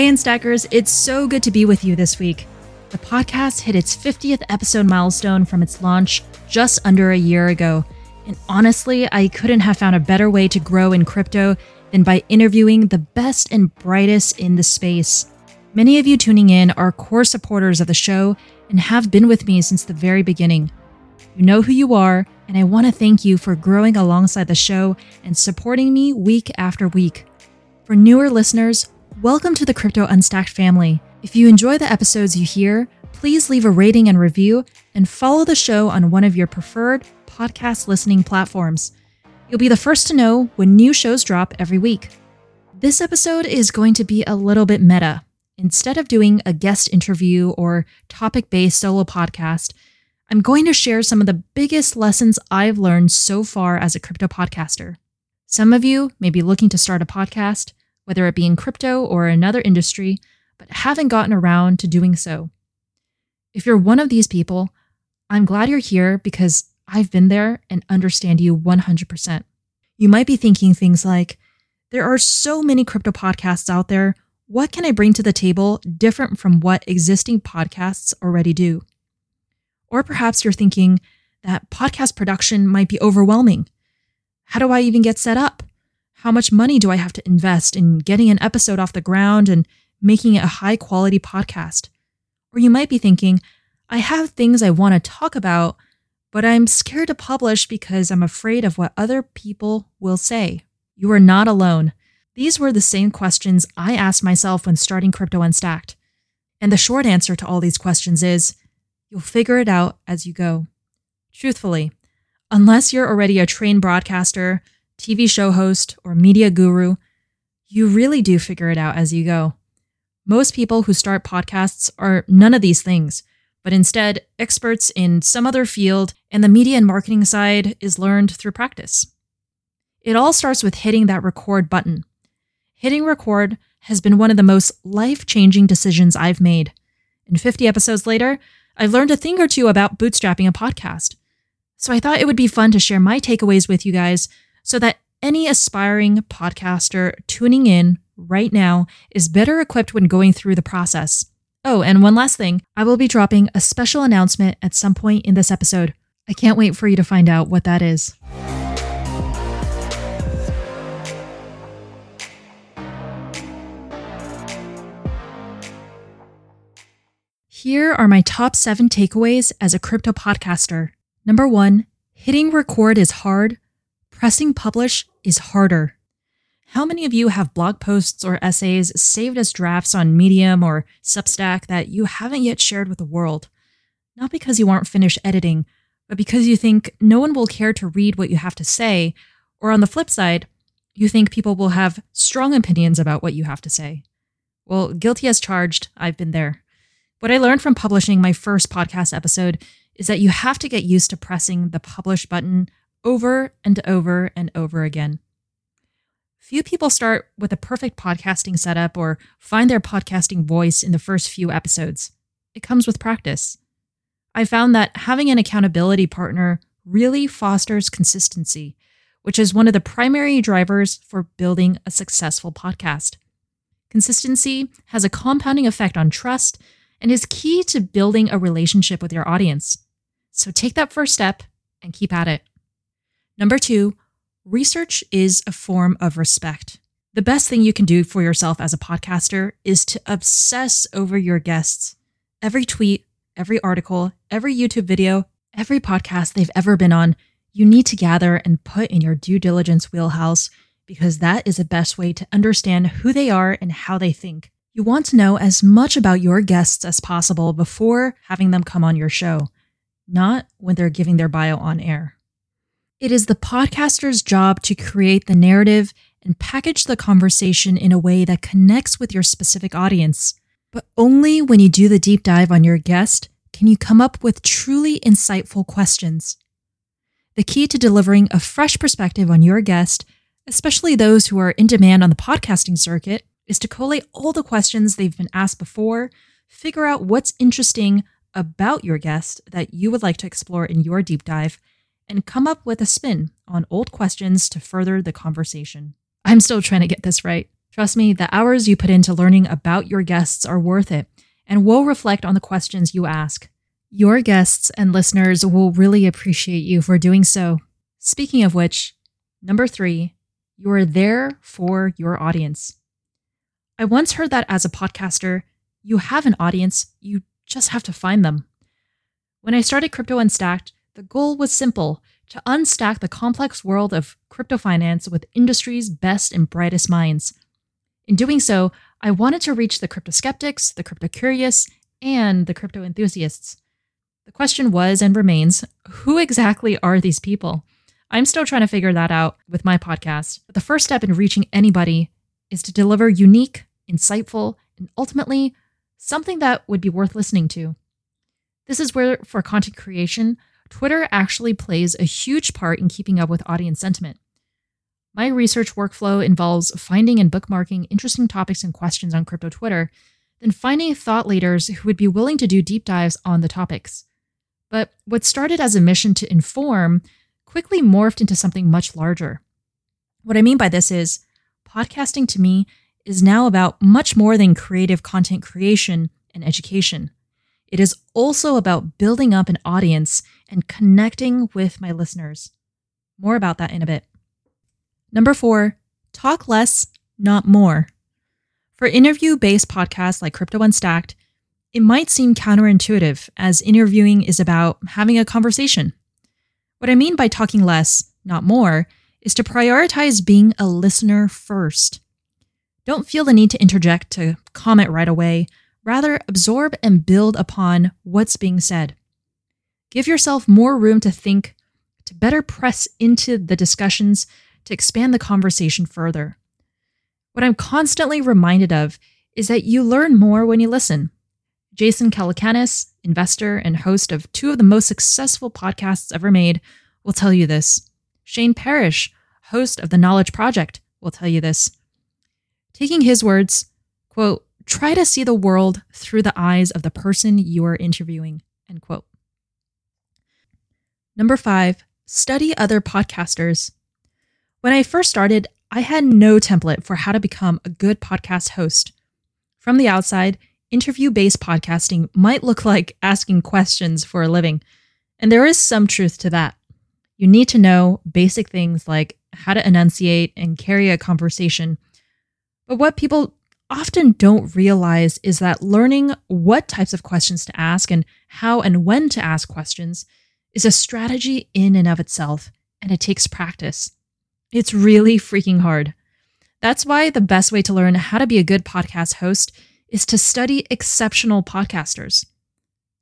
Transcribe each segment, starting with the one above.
Hey, Unstackers, it's so good to be with you this week. The podcast hit its 50th episode milestone from its launch just under a year ago. And honestly, I couldn't have found a better way to grow in crypto than by interviewing the best and brightest in the space. Many of you tuning in are core supporters of the show and have been with me since the very beginning. You know who you are, and I want to thank you for growing alongside the show and supporting me week after week. For newer listeners, welcome to the Crypto Unstacked family. If you enjoy the episodes you hear, please leave a rating and review and follow the show on one of your preferred podcast listening platforms. You'll be the first to know when new shows drop every week. This episode is going to be a little bit meta. Instead of doing a guest interview or topic based solo podcast, I'm going to share some of the biggest lessons I've learned so far as a crypto podcaster. Some of you may be looking to start a podcast, whether it be in crypto or another industry, but haven't gotten around to doing so. If you're one of these people, I'm glad you're here because I've been there and understand you 100%. You might be thinking things like, there are so many crypto podcasts out there. What can I bring to the table different from what existing podcasts already do? Or perhaps you're thinking that podcast production might be overwhelming. How do I even get set up? How much money do I have to invest in getting an episode off the ground and making it a high quality podcast? Or you might be thinking, I have things I want to talk about, but I'm scared to publish because I'm afraid of what other people will say. You are not alone. These were the same questions I asked myself when starting Crypto Unstacked. And the short answer to all these questions is you'll figure it out as you go. Truthfully, unless you're already a trained broadcaster, TV show host, or media guru, you really do figure it out as you go. Most people who start podcasts are none of these things, but instead experts in some other field, and the media and marketing side is learned through practice. It all starts with hitting that record button. Hitting record has been one of the most life changing decisions I've made. And 50 episodes later, I've learned a thing or two about bootstrapping a podcast. So I thought it would be fun to share my takeaways with you guys so that any aspiring podcaster tuning in right now is better equipped when going through the process. Oh, and one last thing I will be dropping a special announcement at some point in this episode. I can't wait for you to find out what that is. Here are my top seven takeaways as a crypto podcaster. Number one, hitting record is hard, pressing publish is harder. How many of you have blog posts or essays saved as drafts on Medium or Substack that you haven't yet shared with the world? Not because you aren't finished editing, but because you think no one will care to read what you have to say, or on the flip side, you think people will have strong opinions about what you have to say. Well, guilty as charged, I've been there. What I learned from publishing my first podcast episode is that you have to get used to pressing the publish button over and over and over again. Few people start with a perfect podcasting setup or find their podcasting voice in the first few episodes. It comes with practice. I found that having an accountability partner really fosters consistency, which is one of the primary drivers for building a successful podcast. Consistency has a compounding effect on trust and is key to building a relationship with your audience. So take that first step and keep at it. Number two, Research is a form of respect. The best thing you can do for yourself as a podcaster is to obsess over your guests. Every tweet, every article, every YouTube video, every podcast they've ever been on, you need to gather and put in your due diligence wheelhouse because that is the best way to understand who they are and how they think. You want to know as much about your guests as possible before having them come on your show, not when they're giving their bio on air. It is the podcaster's job to create the narrative and package the conversation in a way that connects with your specific audience. But only when you do the deep dive on your guest can you come up with truly insightful questions. The key to delivering a fresh perspective on your guest, especially those who are in demand on the podcasting circuit, is to collate all the questions they've been asked before, figure out what's interesting about your guest that you would like to explore in your deep dive, and come up with a spin on old questions to further the conversation. I'm still trying to get this right. Trust me, the hours you put into learning about your guests are worth it and will reflect on the questions you ask. Your guests and listeners will really appreciate you for doing so. Speaking of which, number three, you are there for your audience. I once heard that as a podcaster, you have an audience, you just have to find them. When I started Crypto Unstacked, the goal was simple to unstack the complex world of crypto finance with industry's best and brightest minds. In doing so, I wanted to reach the crypto skeptics, the crypto curious, and the crypto enthusiasts. The question was and remains who exactly are these people? I'm still trying to figure that out with my podcast. But the first step in reaching anybody is to deliver unique, insightful, and ultimately something that would be worth listening to. This is where, for content creation, Twitter actually plays a huge part in keeping up with audience sentiment. My research workflow involves finding and bookmarking interesting topics and questions on crypto Twitter, then finding thought leaders who would be willing to do deep dives on the topics. But what started as a mission to inform quickly morphed into something much larger. What I mean by this is, podcasting to me is now about much more than creative content creation and education. It is also about building up an audience and connecting with my listeners. More about that in a bit. Number four, talk less, not more. For interview based podcasts like Crypto Unstacked, it might seem counterintuitive as interviewing is about having a conversation. What I mean by talking less, not more, is to prioritize being a listener first. Don't feel the need to interject to comment right away. Rather, absorb and build upon what's being said. Give yourself more room to think, to better press into the discussions, to expand the conversation further. What I'm constantly reminded of is that you learn more when you listen. Jason Calacanis, investor and host of two of the most successful podcasts ever made, will tell you this. Shane Parrish, host of The Knowledge Project, will tell you this. Taking his words, quote, try to see the world through the eyes of the person you are interviewing, end quote. Number five, study other podcasters. When I first started, I had no template for how to become a good podcast host. From the outside, interview based podcasting might look like asking questions for a living, and there is some truth to that. You need to know basic things like how to enunciate and carry a conversation. But what people often don't realize is that learning what types of questions to ask and how and when to ask questions is a strategy in and of itself, and it takes practice. It's really freaking hard. That's why the best way to learn how to be a good podcast host is to study exceptional podcasters,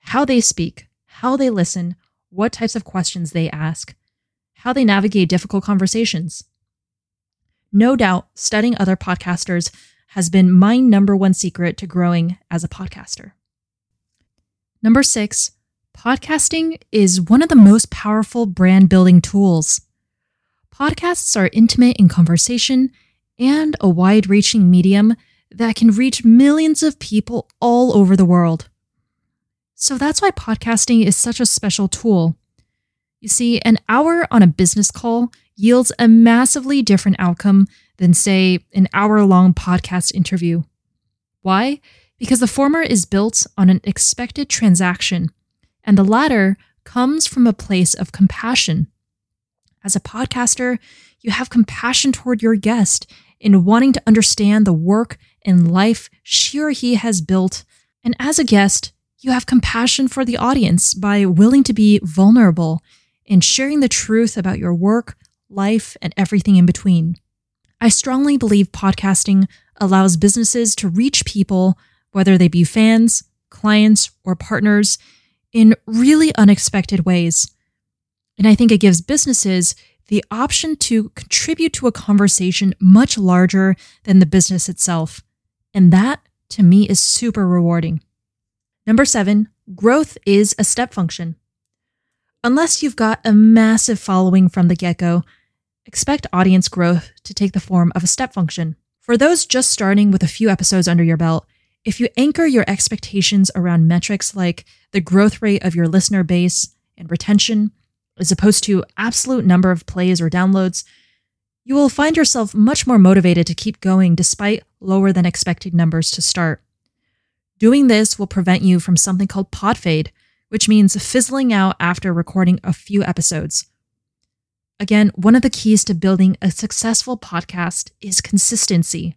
how they speak, how they listen, what types of questions they ask, how they navigate difficult conversations. No doubt, studying other podcasters has been my number one secret to growing as a podcaster. Number six, podcasting is one of the most powerful brand building tools. Podcasts are intimate in conversation and a wide reaching medium that can reach millions of people all over the world. So that's why podcasting is such a special tool. You see, an hour on a business call yields a massively different outcome than, say, an hour long podcast interview. Why? Because the former is built on an expected transaction, and the latter comes from a place of compassion. As a podcaster, you have compassion toward your guest in wanting to understand the work and life she or he has built. And as a guest, you have compassion for the audience by willing to be vulnerable and sharing the truth about your work, life, and everything in between. I strongly believe podcasting allows businesses to reach people, whether they be fans, clients, or partners, in really unexpected ways. And I think it gives businesses the option to contribute to a conversation much larger than the business itself. And that, to me, is super rewarding. Number seven, growth is a step function. Unless you've got a massive following from the get go, expect audience growth to take the form of a step function. For those just starting with a few episodes under your belt, if you anchor your expectations around metrics like the growth rate of your listener base and retention, as opposed to absolute number of plays or downloads, you will find yourself much more motivated to keep going despite lower than expected numbers to start. Doing this will prevent you from something called pod fade, which means fizzling out after recording a few episodes. Again, one of the keys to building a successful podcast is consistency.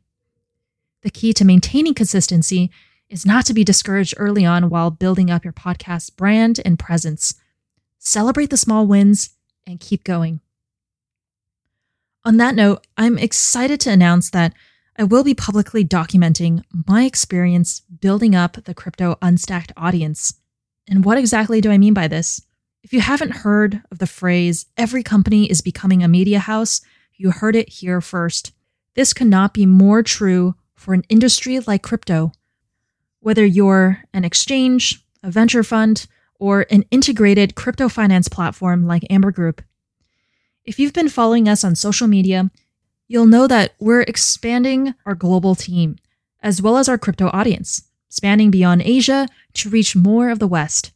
The key to maintaining consistency is not to be discouraged early on while building up your podcast brand and presence. Celebrate the small wins and keep going. On that note, I'm excited to announce that I will be publicly documenting my experience building up the crypto unstacked audience. And what exactly do I mean by this? If you haven't heard of the phrase, every company is becoming a media house, you heard it here first. This could not be more true for an industry like crypto. Whether you're an exchange, a venture fund, or an integrated crypto finance platform like Amber Group, if you've been following us on social media, you'll know that we're expanding our global team, as well as our crypto audience, spanning beyond Asia to reach more of the West.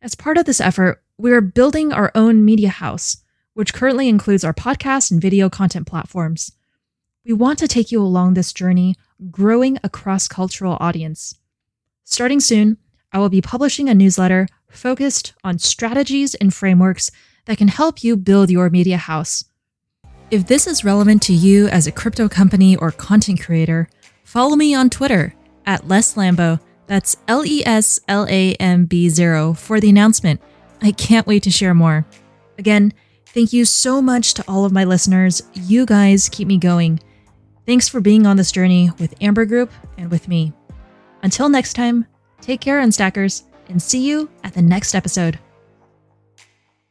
As part of this effort, we're building our own media house, which currently includes our podcast and video content platforms. We want to take you along this journey, growing a cross cultural audience. Starting soon, I will be publishing a newsletter focused on strategies and frameworks that can help you build your media house. If this is relevant to you as a crypto company or content creator, follow me on Twitter at Les Lambo. That's L E S L A M B 0 for the announcement. I can't wait to share more. Again, thank you so much to all of my listeners. You guys keep me going. Thanks for being on this journey with Amber Group and with me. Until next time, take care, Unstackers, and see you at the next episode.